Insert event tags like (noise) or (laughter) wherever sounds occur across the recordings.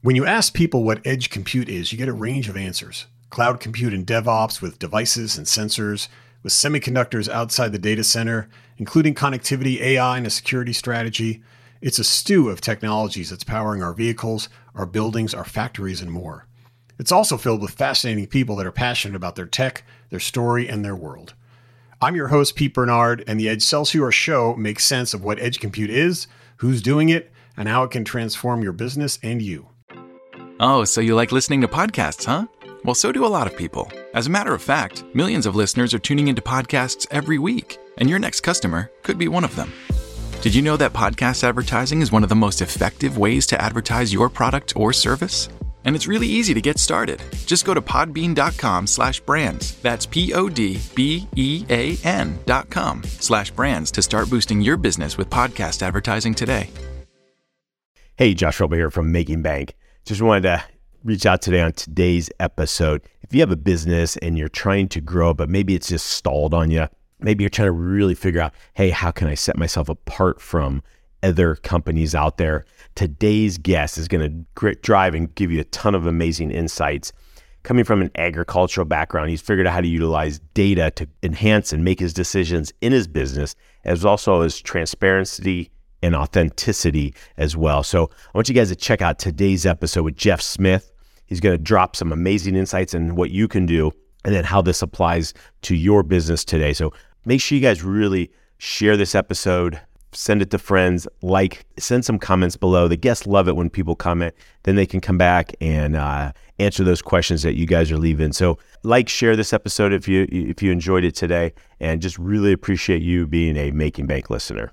When you ask people what edge compute is, you get a range of answers. Cloud compute and DevOps with devices and sensors, with semiconductors outside the data center, including connectivity, AI, and a security strategy. It's a stew of technologies that's powering our vehicles, our buildings, our factories, and more. It's also filled with fascinating people that are passionate about their tech, their story, and their world. I'm your host, Pete Bernard, and the EdgeCelsior show makes sense of what edge compute is, who's doing it, and how it can transform your business and you. Oh, so you like listening to podcasts, huh? Well, so do a lot of people. As a matter of fact, millions of listeners are tuning into podcasts every week, and your next customer could be one of them. Did you know that podcast advertising is one of the most effective ways to advertise your product or service? And it's really easy to get started. Just go to podbean.com slash brands. That's P-O-D-B-E-A-N dot com slash brands to start boosting your business with podcast advertising today. Hey, Josh Roba here from Making Bank. Just wanted to reach out today on today's episode. If you have a business and you're trying to grow, but maybe it's just stalled on you, maybe you're trying to really figure out, hey, how can I set myself apart from other companies out there? Today's guest is going to drive and give you a ton of amazing insights. Coming from an agricultural background, he's figured out how to utilize data to enhance and make his decisions in his business, as also as transparency and authenticity as well. So I want you guys to check out today's episode with Jeff Smith. He's going to drop some amazing insights in what you can do and then how this applies to your business today. So make sure you guys really share this episode, send it to friends, like, send some comments below. The guests love it when people comment. Then they can come back and uh, answer those questions that you guys are leaving. So, like, share this episode if you if you enjoyed it today, and just really appreciate you being a Making Bank listener.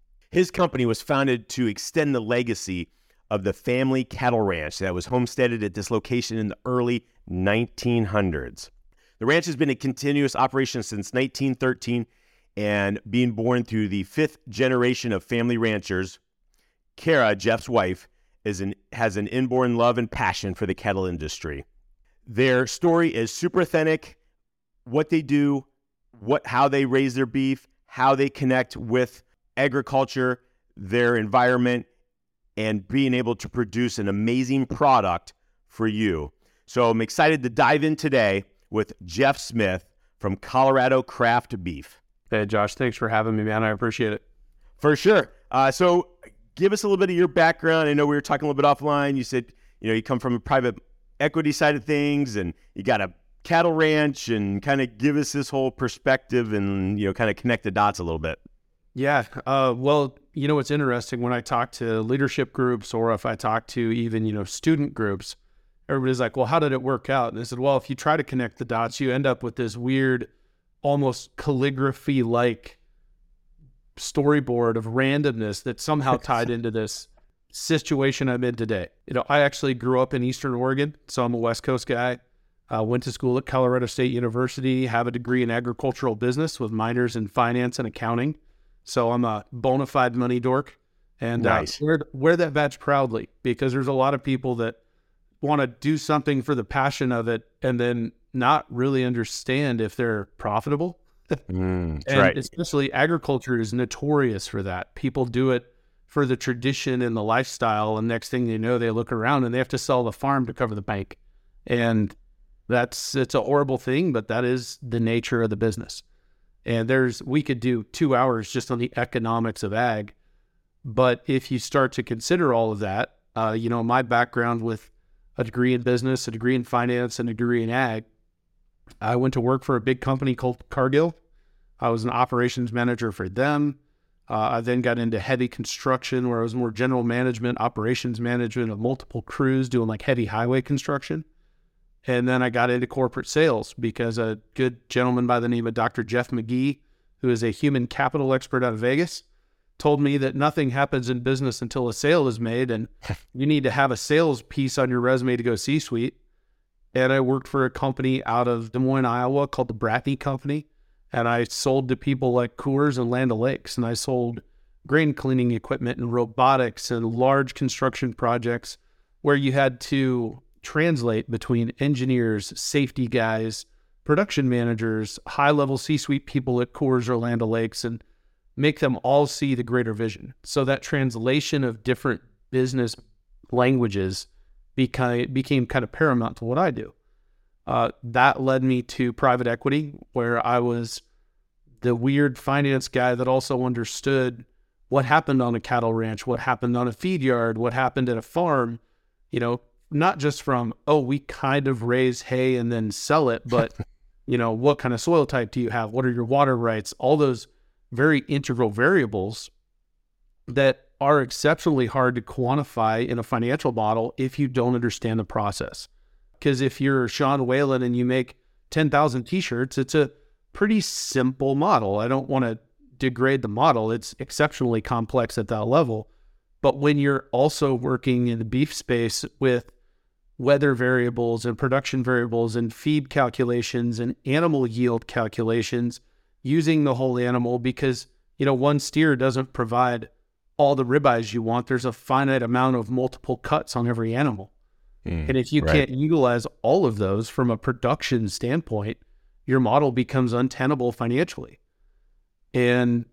His company was founded to extend the legacy of the family cattle ranch that was homesteaded at this location in the early 1900s. The ranch has been in continuous operation since 1913 and being born through the fifth generation of family ranchers. Kara, Jeff's wife, is an, has an inborn love and passion for the cattle industry. Their story is super authentic. What they do, what how they raise their beef, how they connect with agriculture, their environment, and being able to produce an amazing product for you. So I'm excited to dive in today with Jeff Smith from Colorado Craft Beef. Hey, Josh, thanks for having me, man. I appreciate it. For sure. Uh, so give us a little bit of your background. I know we were talking a little bit offline. You said, you know, you come from a private equity side of things and you got a cattle ranch and kind of give us this whole perspective and, you know, kind of connect the dots a little bit. Yeah. Uh, well, you know, it's interesting when I talk to leadership groups or if I talk to even, you know, student groups, everybody's like, well, how did it work out? And I said, well, if you try to connect the dots, you end up with this weird, almost calligraphy like storyboard of randomness that somehow (laughs) tied into this situation I'm in today. You know, I actually grew up in Eastern Oregon, so I'm a West Coast guy. Uh, went to school at Colorado State University, have a degree in agricultural business with minors in finance and accounting. So I'm a bona fide money dork and uh, nice. uh, wear, wear that badge proudly because there's a lot of people that want to do something for the passion of it and then not really understand if they're profitable. mm, and right. especially agriculture is notorious for that. People do it for the tradition and the lifestyle. And next thing they know, they look around and they have to sell the farm to cover the bank. And that's, it's a horrible thing, but that is the nature of the business. And there's, we could do two hours just on the economics of ag. But if you start to consider all of that, uh, you know, my background with a degree in business, a degree in finance, and a degree in ag, I went to work for a big company called Cargill. I was an operations manager for them. Uh, I then got into heavy construction where I was more general management, operations management of multiple crews doing like heavy highway construction. And then I got into corporate sales because a good gentleman by the name of Dr. Jeff McGee, who is a human capital expert out of Vegas, told me that nothing happens in business until a sale is made and (laughs) you need to have a sales piece on your resume to go C suite. And I worked for a company out of Des Moines, Iowa called the Bratney Company. And I sold to people like Coors and Land O'Lakes. And I sold grain cleaning equipment and robotics and large construction projects where you had to translate between engineers, safety guys, production managers, high level C suite people at Coors or Land O'Lakes, and make them all see the greater vision. So that translation of different business languages became, became kind of paramount to what I do. Uh, that led me to private equity, where I was the weird finance guy that also understood what happened on a cattle ranch, what happened on a feed yard, what happened at a farm, you know, not just from, oh, we kind of raise hay and then sell it, but, (laughs) you know, what kind of soil type do you have? What are your water rights? All those very integral variables that are exceptionally hard to quantify in a financial model if you don't understand the process. Because if you're Sean Whalen and you make 10,000 t shirts, it's a pretty simple model. I don't want to degrade the model. It's exceptionally complex at that level. But when you're also working in the beef space with weather variables and production variables and feed calculations and animal yield calculations, using the whole animal because, you know, one steer doesn't provide all the ribeyes you want. There's a finite amount of multiple cuts on every animal. Mm, and if you right. can't utilize all of those from a production standpoint, your model becomes untenable financially. And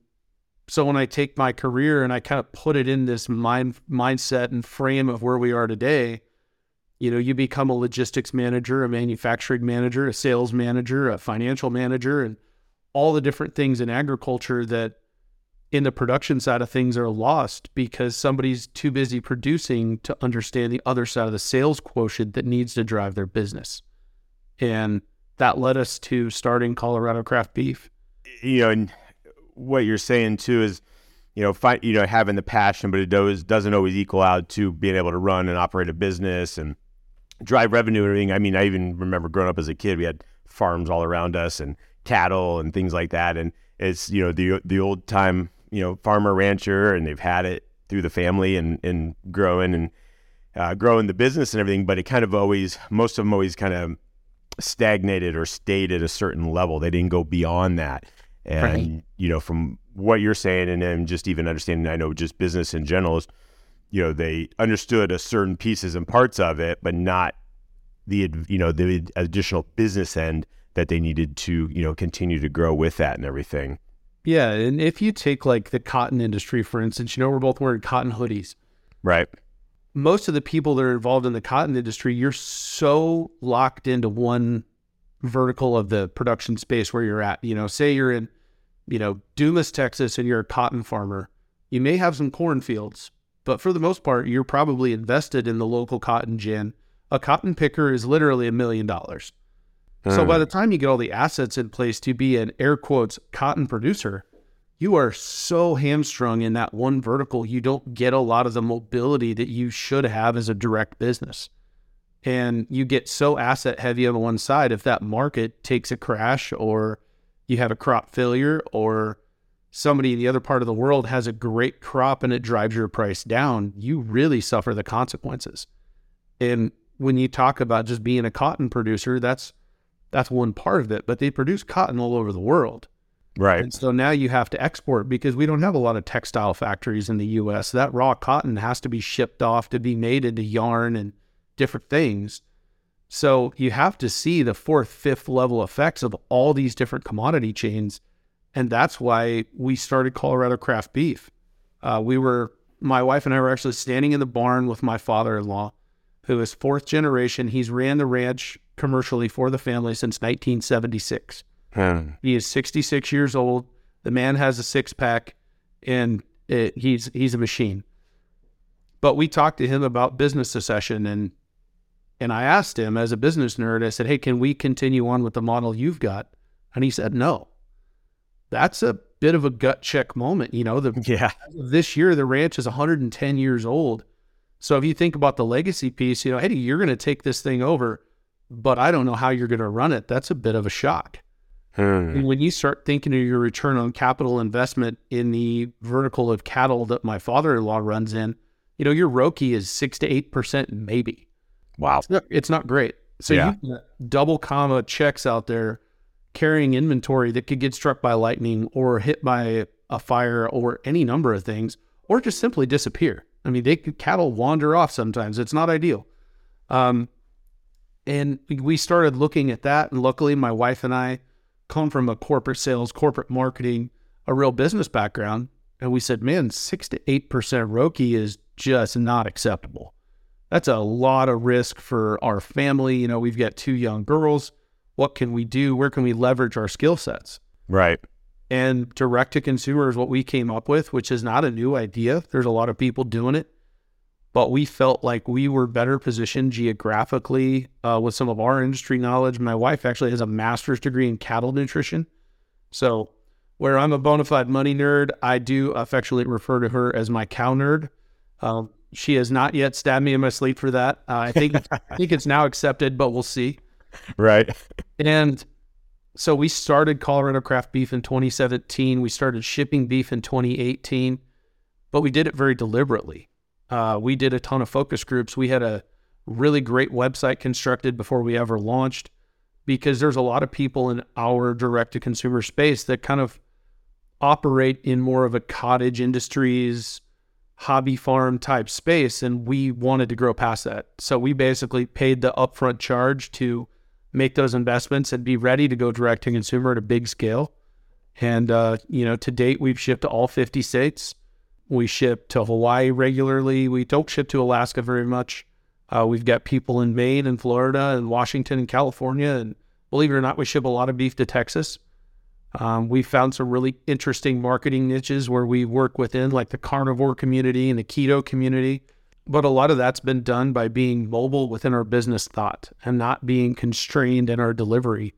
so when I take my career and I kind of put it in this mind mindset and frame of where we are today, you know, you become a logistics manager, a manufacturing manager, a sales manager, a financial manager, and all the different things in agriculture that in the production side of things are lost because somebody's too busy producing to understand the other side of the sales quotient that needs to drive their business. And that led us to starting Colorado Craft Beef. You know, and what you're saying too is, you know, find, you know, having the passion, but it does doesn't always equal out to being able to run and operate a business and drive revenue and everything. I mean, I even remember growing up as a kid, we had farms all around us and cattle and things like that. And it's, you know, the the old time, you know, farmer rancher and they've had it through the family and, and growing and uh, growing the business and everything. But it kind of always, most of them always kind of stagnated or stayed at a certain level. They didn't go beyond that. And right. you know, from what you're saying, and then just even understanding, I know just business in general is, you know, they understood a certain pieces and parts of it, but not the you know the additional business end that they needed to you know continue to grow with that and everything. Yeah, and if you take like the cotton industry for instance, you know we're both wearing cotton hoodies, right? Most of the people that are involved in the cotton industry, you're so locked into one vertical of the production space where you're at. You know, say you're in you know, Dumas, Texas, and you're a cotton farmer, you may have some cornfields, but for the most part, you're probably invested in the local cotton gin. A cotton picker is literally a million dollars. So by hmm. the time you get all the assets in place to be an air quotes cotton producer, you are so hamstrung in that one vertical, you don't get a lot of the mobility that you should have as a direct business. And you get so asset heavy on one side. If that market takes a crash or you have a crop failure or somebody in the other part of the world has a great crop and it drives your price down, you really suffer the consequences. And when you talk about just being a cotton producer, that's that's one part of it, but they produce cotton all over the world. Right. And so now you have to export because we don't have a lot of textile factories in the US. That raw cotton has to be shipped off to be made into yarn and different things. So you have to see the fourth, fifth level effects of all these different commodity chains. And that's why we started Colorado Craft Beef. Uh, we were, my wife and I were actually standing in the barn with my father in law, who is fourth generation. He's ran the ranch commercially for the family since 1976. Hmm. He is 66 years old. The man has a six pack and it, he's, he's a machine. But we talked to him about business secession and and I asked him as a business nerd, I said, Hey, can we continue on with the model you've got? And he said, No. That's a bit of a gut check moment. You know, the (laughs) yeah. this year the ranch is 110 years old. So if you think about the legacy piece, you know, hey, you're going to take this thing over, but I don't know how you're going to run it. That's a bit of a shock. And hmm. when you start thinking of your return on capital investment in the vertical of cattle that my father-in-law runs in, you know, your ROCI is six to eight percent, maybe. Wow. It's not, it's not great. So Yeah. you double comma checks out there carrying inventory that could get struck by lightning or hit by a fire or any number of things, or just simply disappear. I mean, they could, cattle wander off sometimes. It's not ideal. Um, and we started looking at that, and luckily, my wife and I come from a corporate sales, corporate marketing, a real business background, and we said, man, six to eight percent ROCI is just not acceptable that's a lot of risk for our family. You know, we've got two young girls. What can we do? Where can we leverage our skill sets? Right. And direct to consumer is what we came up with, which is not a new idea. There's a lot of people doing it, but we felt like we were better positioned geographically uh, with some of our industry knowledge. My wife actually has a master's degree in cattle nutrition. So, where I'm a bona fide money nerd, I do affectionately refer to her as my cow nerd. Um, she has not yet stabbed me in my sleep for that. Uh, I think I think it's now accepted, but we'll see. (laughs) Right. And so we started Colorado Craft Beef in 2017. We started shipping beef in 2018, but we did it very deliberately. Uh, we did a ton of focus groups. We had a really great website constructed before we ever launched because there's a lot of people in our direct to consumer space that kind of operate in more of a cottage industries, hobby farm type space. And we wanted to grow past that. So we basically paid the upfront charge to make those investments and be ready to go direct to consumer at a big scale. And, uh, you know, to date, we've shipped to all 50 states. We ship to Hawaii regularly. We don't ship to Alaska very much. Uh, we've got people in Maine and Florida and Washington and California. And believe it or not, we ship a lot of beef to Texas. Um, we found some really interesting marketing niches where we work within, like the carnivore community and the keto community. But a lot of that's been done by being mobile within our business thought and not being constrained in our delivery.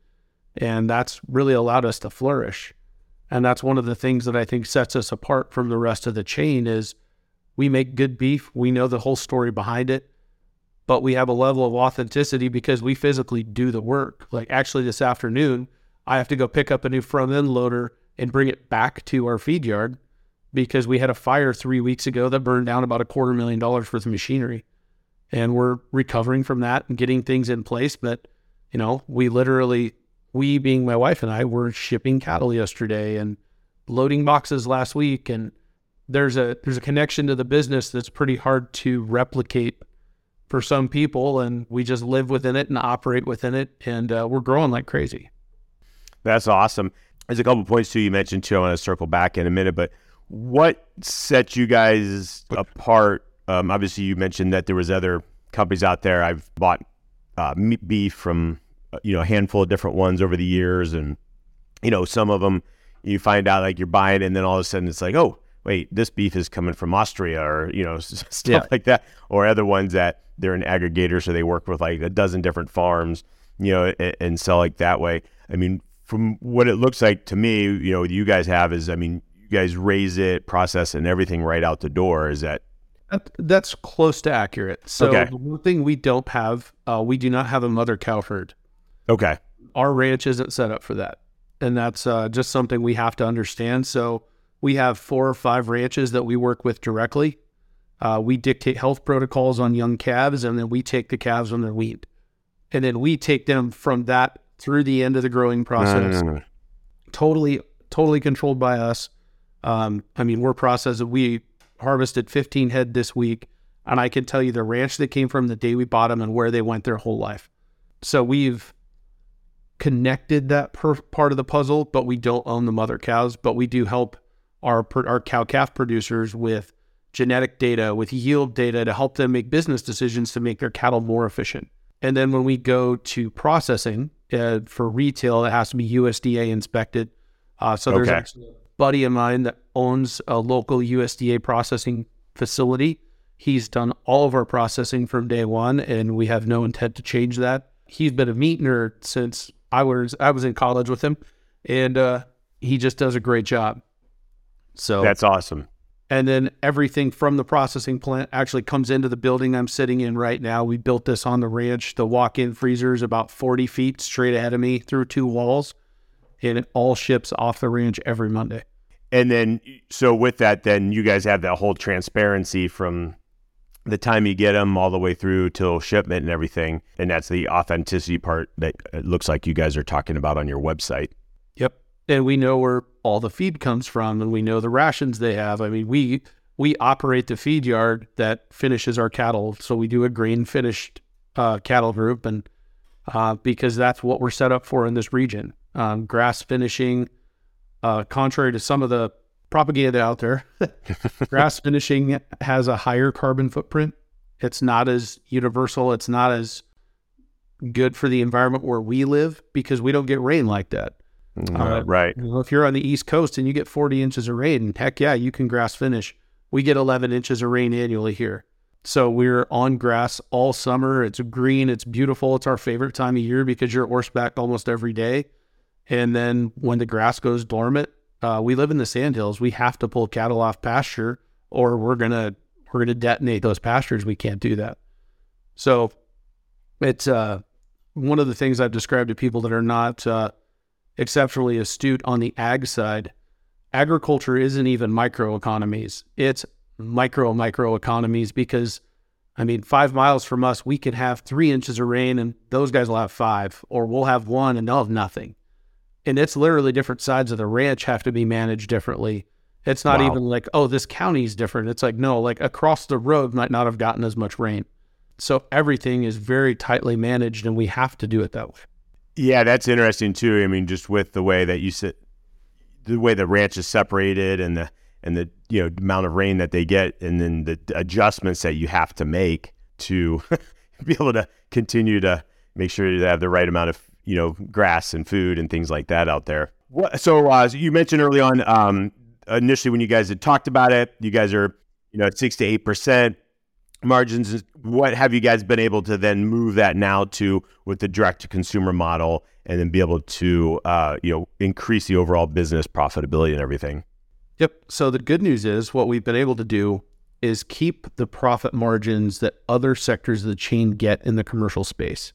And that's really allowed us to flourish. And that's one of the things that I think sets us apart from the rest of the chain is we make good beef. We know the whole story behind it, but we have a level of authenticity because we physically do the work. Like actually this afternoon, I have to go pick up a new front end loader and bring it back to our feed yard because we had a fire three weeks ago that burned down about a quarter million dollars worth of machinery. And we're recovering from that and getting things in place. But, you know, we literally, we being my wife and I, were shipping cattle yesterday and loading boxes last week. And there's a there's a connection to the business that's pretty hard to replicate for some people. And we just live within it and operate within it. And uh, we're growing like crazy. That's awesome. There's a couple points too you mentioned too. I want to circle back in a minute, but what set you guys apart? Um, obviously, you mentioned that there was other companies out there. I've bought uh, meat beef from uh, you know a handful of different ones over the years, and you know some of them you find out like you're buying, and then all of a sudden it's like, oh wait, this beef is coming from Austria, or you know (laughs) stuff Yeah. like that, or other ones that they're an aggregator, so they work with like a dozen different farms, you know, and, and sell like that way. I mean, from what it looks like to me, you know, you guys have is, I mean, guys raise it, process, it, and everything right out the door. Is that That, that's close to accurate. So Okay. the one thing we don't have, uh, we do not have a mother cow herd. okay? Our ranch isn't set up for that, and that's uh, just something we have to understand. So we have four or five ranches that we work with directly. Uh, we dictate health protocols on young calves, and then we take the calves when they're weaned, and then we take them from that through the end of the growing process Mm, totally totally controlled by us. Um, I mean, we're processing. We harvested 15 head this week, and I can tell you the ranch they came from the day we bought them and where they went their whole life. So we've connected that per- part of the puzzle, but we don't own the mother cows. But we do help our per- our cow calf producers with genetic data, with yield data to help them make business decisions to make their cattle more efficient. And then when we go to processing uh, for retail, it has to be USDA inspected. Uh, so there's Okay. actually a buddy of mine that owns a local USDA processing facility. He's done all of our processing from day one, and we have no intent to change that. He's been a meat nerd since I was I was in college with him, and uh, he just does a great job. So that's awesome. and then everything from the processing plant actually comes into the building I'm sitting in right now. We built this on the ranch. The walk-in freezer is about 40 feet straight ahead of me through two walls. and it all ships off the ranch every Monday. And then, so with that, then you guys have that whole transparency from the time you get them all the way through till shipment and everything. And that's the authenticity part that it looks like you guys are talking about on your website. Yep. And we know where all the feed comes from and we know the rations they have. I mean, we we operate the feed yard that finishes our cattle. So we do a grain finished uh, cattle group and uh, because that's what we're set up for in this region. Um, grass finishing, uh, contrary to some of the propaganda out there, (laughs) grass finishing has a higher carbon footprint. It's not as universal. It's not as good for the environment where we live because we don't get rain like that. Uh, right. You know, if you're on the East Coast and you get 40 inches of rain, heck yeah, you can grass finish. We get 11 inches of rain annually here. So we're on grass all summer. It's green. It's beautiful. It's our favorite time of year because you're horseback almost every day. And then when the grass goes dormant, uh, we live in the sandhills. We have to pull cattle off pasture, or we're gonna we're gonna detonate those pastures. We can't do that. So it's uh, one of the things I've described to people that are not uh, exceptionally astute on the ag side. Agriculture isn't even microeconomies; it's micro microeconomies because I mean, five miles from us, we could have three inches of rain and those guys will have five, or we'll have one and they'll have nothing. And it's literally different sides of the ranch have to be managed differently. It's not Wow. even like, oh, this county is different. It's like, no, like across the road might not have gotten as much rain. So everything is very tightly managed and we have to do it that way. Yeah, that's interesting too. I mean, just with the way that you sit, the way the ranch is separated and the and the you know amount of rain that they get, and then the adjustments that you have to make to (laughs) be able to continue to make sure you have the right amount of you know grass and food and things like that out there. What, so uh, you mentioned early on, um, initially when you guys had talked about it, you guys are you know six to eight percent margins what have you guys been able to then move that now to with the direct to consumer model and then be able to uh, you know increase the overall business profitability and everything Yep. So the good news is what we've been able to do is keep the profit margins that other sectors of the chain get in the commercial space.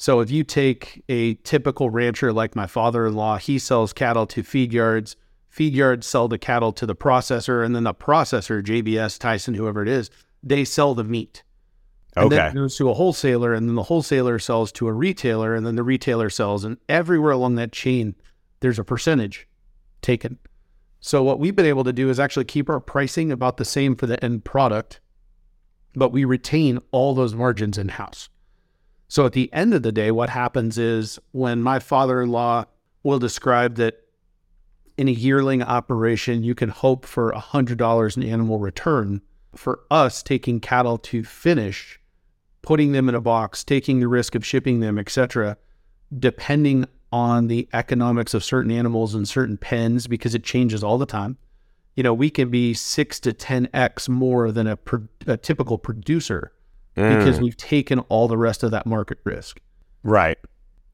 So if you take a typical rancher like my father-in-law, he sells cattle to feed yards, feed yards sell the cattle to the processor, and then the processor, JBS, Tyson, whoever it is, they sell the meat. And then it goes to a wholesaler, and then the wholesaler sells to a retailer, and then the retailer sells. And everywhere along that chain, there's a percentage taken. So what we've been able to do is actually keep our pricing about the same for the end product, but we retain all those margins in house. So at the end of the day, what happens is when my father-in-law will describe that in a yearling operation, you can hope for $100 in animal return. For us, taking cattle to finish, putting them in a box, taking the risk of shipping them, etc., depending on the economics of certain animals and certain pens, because it changes all the time. You know, we can be six to 10x more than a, pro- a typical producer because we've taken all the rest of that market risk. right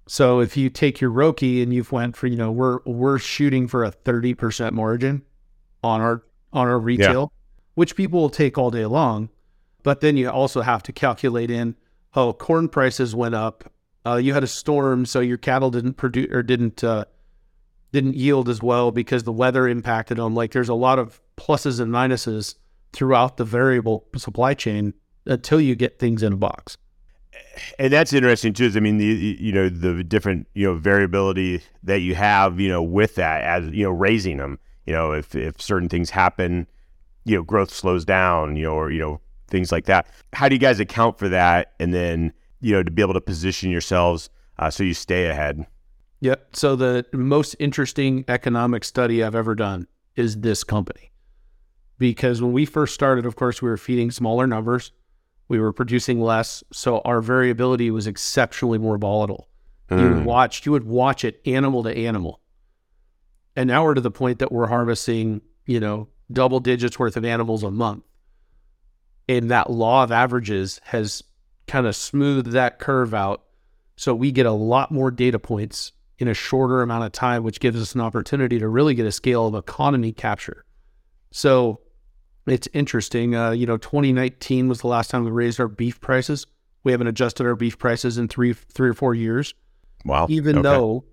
So if you take your ROCI and you've went for, you know, we're we're shooting for a 30% margin on our on our retail, which people will take all day long. But then you also have to calculate in, oh, corn prices went up. Uh, you had a storm, so your cattle didn't produce or didn't uh, didn't yield as well because the weather impacted them. Like there's a lot of pluses and minuses throughout the variable supply chain until you get things in a box. and that's interesting too is i mean the you know the different you know variability that you have you know with that as you know raising them you know if if certain things happen you know growth slows down you know or you know things like that how do you guys account for that and then you know to be able to position yourselves uh, so you stay ahead Yep. So the most interesting economic study I've ever done is this company. Because when we first started, of course, we were feeding smaller numbers. We were producing less, so our variability was exceptionally more volatile. You would mm. watch, you would watch it animal to animal. And now we're to the point that we're harvesting, you know, double digits worth of animals a month. And that law of averages has kind of smoothed that curve out. So we get a lot more data points in a shorter amount of time, which gives us an opportunity to really get a scale of economy capture. So it's interesting. Uh, you know, 2019 was the last time we raised our beef prices. We haven't adjusted our beef prices in three, three or four years wow even Okay. though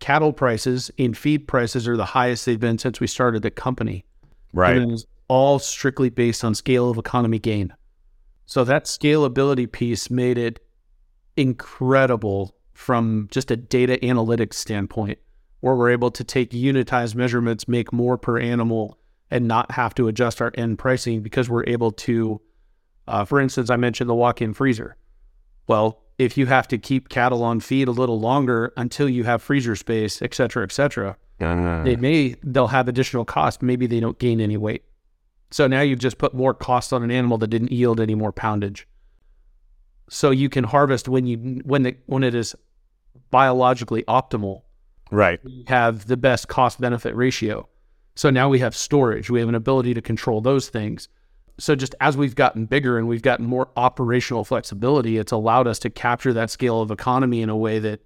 cattle prices and feed prices are the highest they've been since we started the company. Right. And it was all strictly based on scale of economy gain. So that scalability piece made it incredible from just a data analytics standpoint, where we're able to take unitized measurements, make more per animal, and not have to adjust our end pricing because we're able to, uh, for instance, I mentioned the walk in freezer. Well, if you have to keep cattle on feed a little longer until you have freezer space, et cetera, et cetera, Uh, they may they'll have additional cost. Maybe they don't gain any weight. So now you've just put more cost on an animal that didn't yield any more poundage. So you can harvest when you when the when it is biologically optimal. right. You have the best cost benefit ratio. So now we have storage. We have an ability to control those things. So just as we've gotten bigger and we've gotten more operational flexibility, it's allowed us to capture that scale of economy in a way that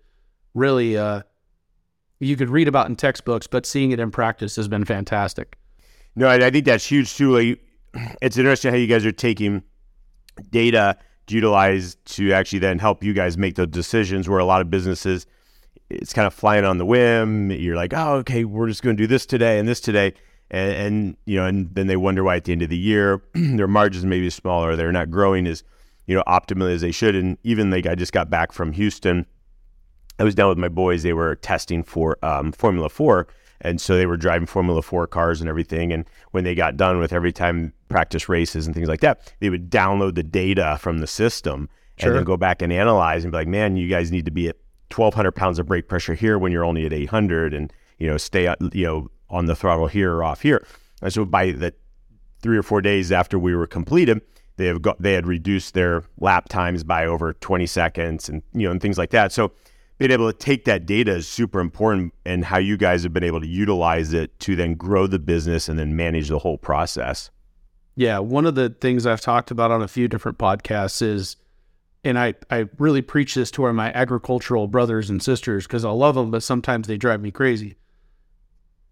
really uh, you could read about in textbooks, but seeing it in practice has been fantastic. No, I, I think that's huge too. Like, it's interesting how you guys are taking data to utilize to actually then help you guys make the decisions. Where a lot of businesses, it's kind of flying on the whim. You're like, oh, okay, we're just going to do this today and this today, and, and you know, and then they wonder why at the end of the year (clears throat) their margins may be smaller, they're not growing as you know optimally as they should. And even like I just got back from Houston. I was down with my boys. They were testing for um, Formula Four, and so they were driving Formula Four cars and everything. And when they got done with every time practice races and things like that, they would download the data from the system Sure. and then go back and analyze and be like, "Man, you guys need to be at 1,200 pounds of brake pressure here when you're only at 800, and you know, stay you know on the throttle here or off here." And so by the three or four days after we were completed, they have got they had reduced their lap times by over 20 seconds and you know and things like that. So being able to take that data is super important and how you guys have been able to utilize it to then grow the business and then manage the whole process. Yeah, one of the things I've talked about on a few different podcasts is, and I, I really preach this to my agricultural brothers and sisters because I love them, but sometimes they drive me crazy.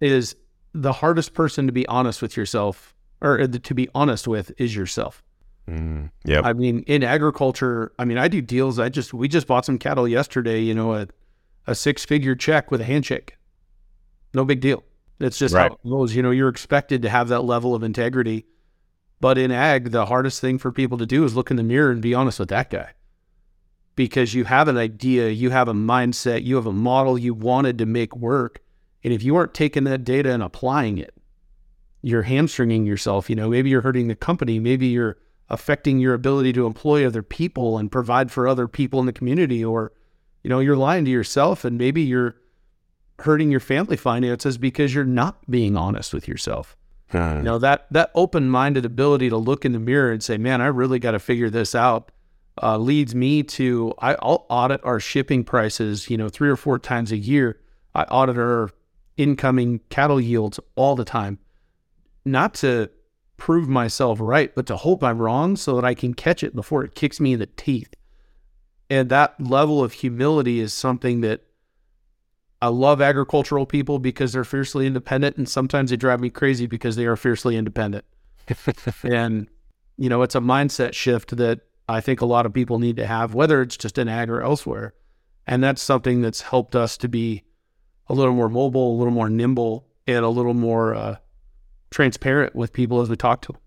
Is the hardest person to be honest with yourself, or to be honest with, is yourself. Mm, yep. I mean, in agriculture, I mean, I do deals. I just we just bought some cattle yesterday. You know, a a six figure check with a handshake. No big deal. It's just Right. how it goes. You know, you're expected to have that level of integrity. But in ag, the hardest thing for people to do is look in the mirror and be honest with that guy. Because you have an idea, you have a mindset, you have a model you wanted to make work. And if you aren't taking that data and applying it, you're hamstringing yourself. You know, maybe you're hurting the company, maybe you're affecting your ability to employ other people and provide for other people in the community, or, you know, you're lying to yourself and maybe you're hurting your family finances because you're not being honest with yourself. Uh, You know, that that open-minded ability to look in the mirror and say, "Man, I really got to figure this out," uh, leads me to I, I'll audit our shipping prices. You know, three or four times a year. I audit our incoming cattle yields all the time, not to prove myself right, but to hope I'm wrong so that I can catch it before it kicks me in the teeth. And that level of humility is something that I love agricultural people because they're fiercely independent, and sometimes they drive me crazy because they are fiercely independent. (laughs) and you know, it's a mindset shift that I think a lot of people need to have, whether it's just in ag or elsewhere. And that's something that's helped us to be a little more mobile, a little more nimble, and a little more uh, transparent with people as we talk to them.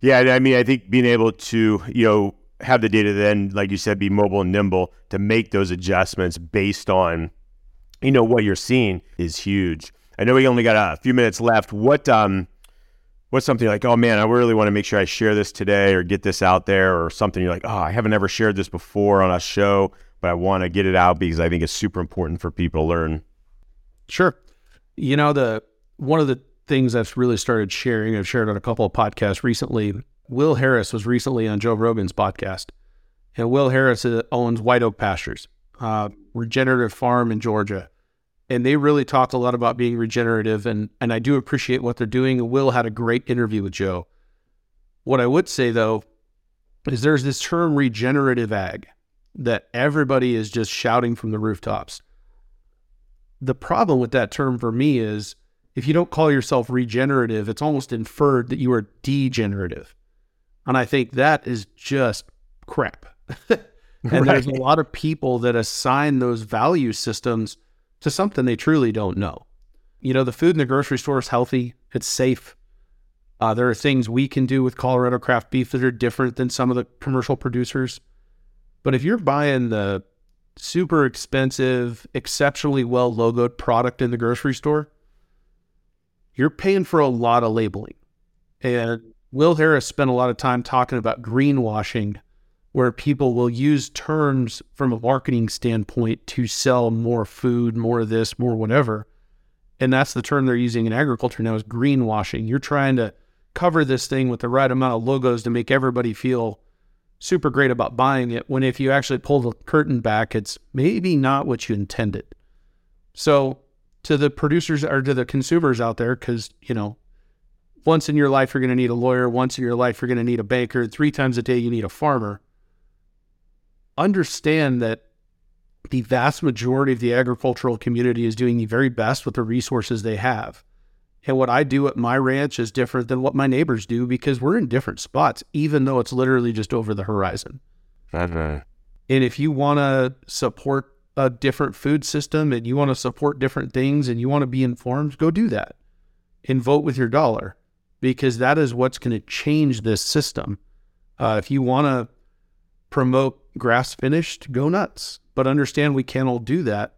Yeah, I mean, I think being able to, you know, have the data then, like you said, be mobile and nimble to make those adjustments based on, you know, what you're seeing is huge. I know we only got a few minutes left. What, um, what's something like, oh man, I really want to make sure I share this today or get this out there, or something you're like, oh, I haven't ever shared this before on a show, but I want to get it out because I think it's super important for people to learn. Sure. You know, the one of the things I've really started sharing, I've shared on a couple of podcasts recently. Will Harris was recently on Joe Rogan's podcast, and Will Harris uh, owns White Oak Pastures, uh, regenerative farm in Georgia, and they really talked a lot about being regenerative, and and I do appreciate what they're doing. Will had a great interview with Joe. What I would say though is there's this term regenerative ag that everybody is just shouting from the rooftops the problem with that term for me is if you don't call yourself regenerative, it's almost inferred that you are degenerative. And I think that is just crap. (laughs) and there's a lot of people that assign those value systems to something they truly don't know. You know, the food in the grocery store is healthy, it's safe. Uh, there are things we can do with Colorado craft beef that are different than some of the commercial producers. But if you're buying the super expensive, exceptionally well logoed product in the grocery store, you're paying for a lot of labeling. And Will Harris spent a lot of time talking about greenwashing, where people will use terms from a marketing standpoint to sell more food, more of this, more whatever. And that's the term they're using in agriculture now is greenwashing. You're trying to cover this thing with the right amount of logos to make everybody feel super great about buying it when if you actually pull the curtain back it's maybe not what you intended so to the producers or to the consumers out there because you know once in your life you're going to need a lawyer once in your life you're going to need a banker three times a day you need a farmer understand that the vast majority of the agricultural community is doing the very best with the resources they have and what I do at my ranch is different than what my neighbors do because we're in different spots, even though it's literally just over the horizon. Uh-huh. And if you want to support a different food system and you want to support different things and you want to be informed, go do that and vote with your dollar because that is what's going to change this system. Uh, if you want to promote grass finished, go nuts. But understand we can't all do that.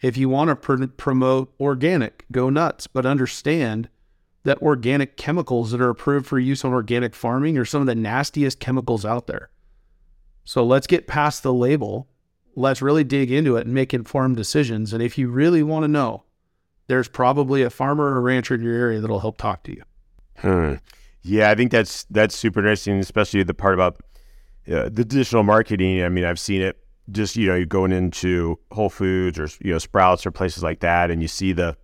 If you want to pr- promote organic, go nuts, but understand that organic chemicals that are approved for use on organic farming are some of the nastiest chemicals out there. So let's get past the label. Let's really dig into it and make informed decisions. And if you really want to know, there's probably a farmer or rancher in your area that'll help talk to you. Hmm. Yeah, I think that's that's super interesting, especially the part about uh, the digital marketing. I mean, I've seen it just you know you're going into Whole Foods or you know Sprouts or places like that, and you see the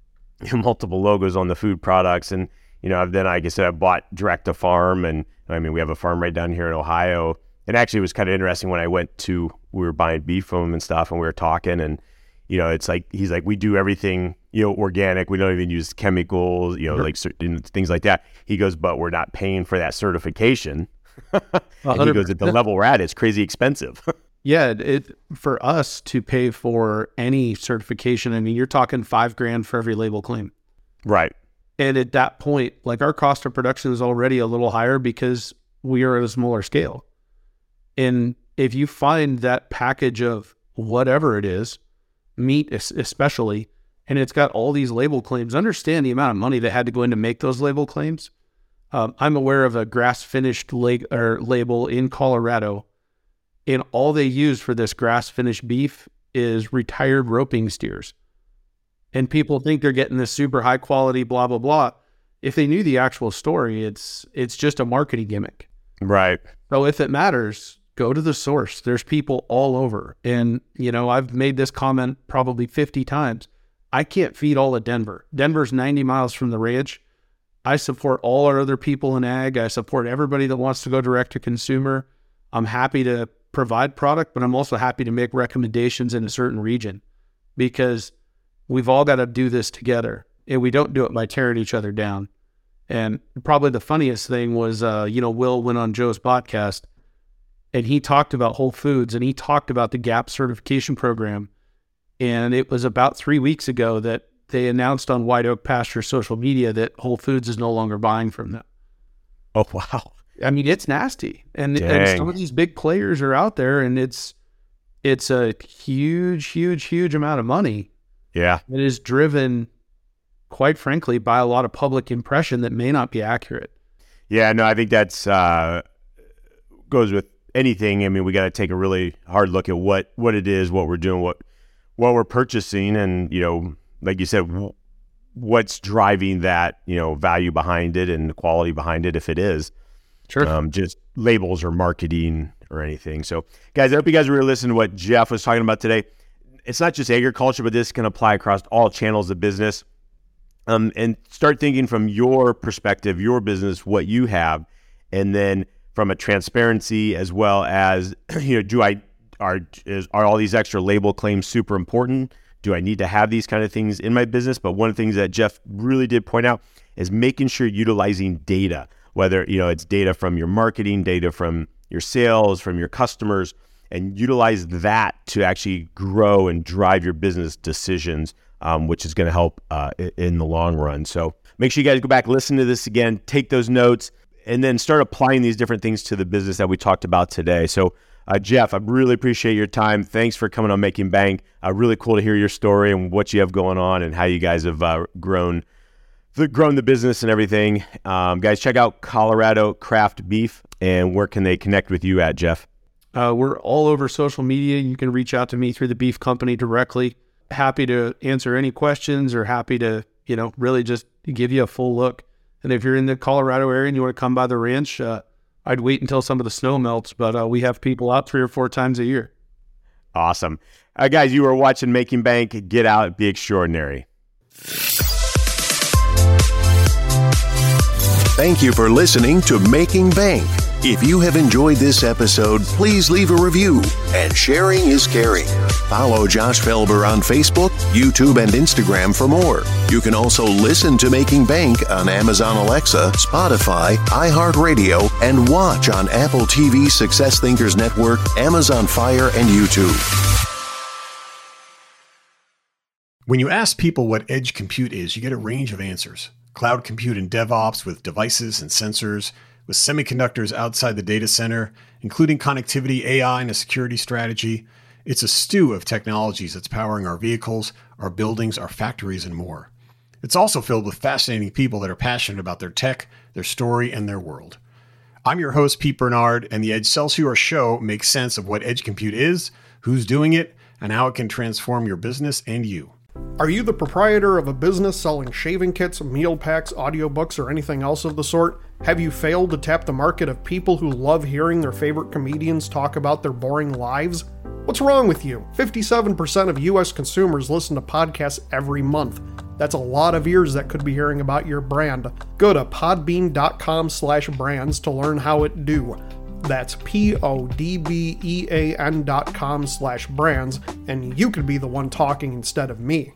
(laughs) multiple logos on the food products, and you know then I guess I bought direct to farm, and I mean we have a farm right down here in Ohio, and actually it was kind of interesting when I went to we were buying beef from him and stuff, and we were talking, and you know it's like he's like we do everything you know organic, we don't even use chemicals, you know like certain things like that. He goes, but we're not paying for that certification. (laughs) and he goes at the level we're at, it's crazy expensive. (laughs) Yeah, it for us to pay for any certification, I mean, you're talking five grand for every label claim. Right. And at that point, like our cost of production is already a little higher because we are at a smaller scale. And if you find that package of whatever it is, meat especially, and it's got all these label claims, understand the amount of money that had to go in to make those label claims. Um, I'm aware of a grass finished lag- label in Colorado and all they use for this grass finished beef is retired roping steers. And people think they're getting this super high quality, blah, blah, blah. If they knew the actual story, it's it's just a marketing gimmick. Right. So if it matters, go to the source. There's people all over. And, you know, I've made this comment probably 50 times. I can't feed all of Denver. Denver's 90 miles from the ranch. I support all our other people in ag. I support everybody that wants to go direct to consumer. I'm happy to provide product, but I'm also happy to make recommendations in a certain region because we've all got to do this together and we don't do it by tearing each other down. And probably the funniest thing was, uh, you know, Will went on Joe's podcast and he talked about Whole Foods and he talked about the GAP certification program. And it was about three weeks ago that they announced on White Oak Pasture social media that Whole Foods is no longer buying from them. Oh, wow. I mean, it's nasty, and, and some of these big players are out there, and it's it's a huge, huge, huge amount of money. Yeah, it is driven, quite frankly, by a lot of public impression that may not be accurate. Yeah, no, I think that's uh, goes with anything. I mean, we got to take a really hard look at what what it is, what we're doing, what what we're purchasing, and you know, like you said, what's driving that you know value behind it and the quality behind it, if it is. Sure. Um, just labels or marketing or anything. So, guys, I hope you guys were listening to what Jeff was talking about today. It's not just agriculture, but this can apply across all channels of business. Um, and start thinking from your perspective, your business, what you have, and then from a transparency as well as (clears throat) you know, do I are is, are all these extra label claims super important? Do I need to have these kind of things in my business? But one of the things that Jeff really did point out is making sure utilizing data whether you know it's data from your marketing, data from your sales, from your customers, and utilize that to actually grow and drive your business decisions, um, which is going to help uh, in the long run. So make sure you guys go back, listen to this again, take those notes, and then start applying these different things to the business that we talked about today. So, uh, Jeff, I really appreciate your time. Thanks for coming on Making Bank. Uh, really cool to hear your story and what you have going on and how you guys have uh, grown the, grown the business and everything. Um, guys, check out Colorado Craft Beef and where can they connect with you at, Jeff? Uh, we're all over social media. You can reach out to me through the beef company directly. Happy to answer any questions or happy to, you know, really just give you a full look. And if you're in the Colorado area and you want to come by the ranch, uh, I'd wait until some of the snow melts, but uh, we have people out three or four times a year. Awesome. Uh, guys, you are watching Making Bank. Get out, be extraordinary. Thank you for listening to Making Bank. If you have enjoyed this episode, please leave a review, and sharing is caring. Follow Josh Felber on Facebook, YouTube, and Instagram for more. You can also listen to Making Bank on Amazon Alexa, Spotify, iHeartRadio, and watch on Apple TV, Success Thinkers Network, Amazon Fire, and YouTube. When you ask people what edge compute is, you get a range of answers cloud compute and DevOps with devices and sensors, with semiconductors outside the data center, including connectivity, AI, and a security strategy. It's a stew of technologies that's powering our vehicles, our buildings, our factories, and more. It's also filled with fascinating people that are passionate about their tech, their story, and their world. I'm your host, Pete Bernard, and the EdgeCelsior Show makes sense of what edge compute is, who's doing it, and how it can transform your business and you. Are you the proprietor of a business selling shaving kits, meal packs, audiobooks, or anything else of the sort? Have you failed to tap the market of people who love hearing their favorite comedians talk about their boring lives? What's wrong with you? 57% of US consumers listen to podcasts every month. That's a lot of ears that could be hearing about your brand. Go to podbean.com slash brands to learn how it do. That's P-O-D-B-E-A-N dot com slash brands, and you could be the one talking instead of me.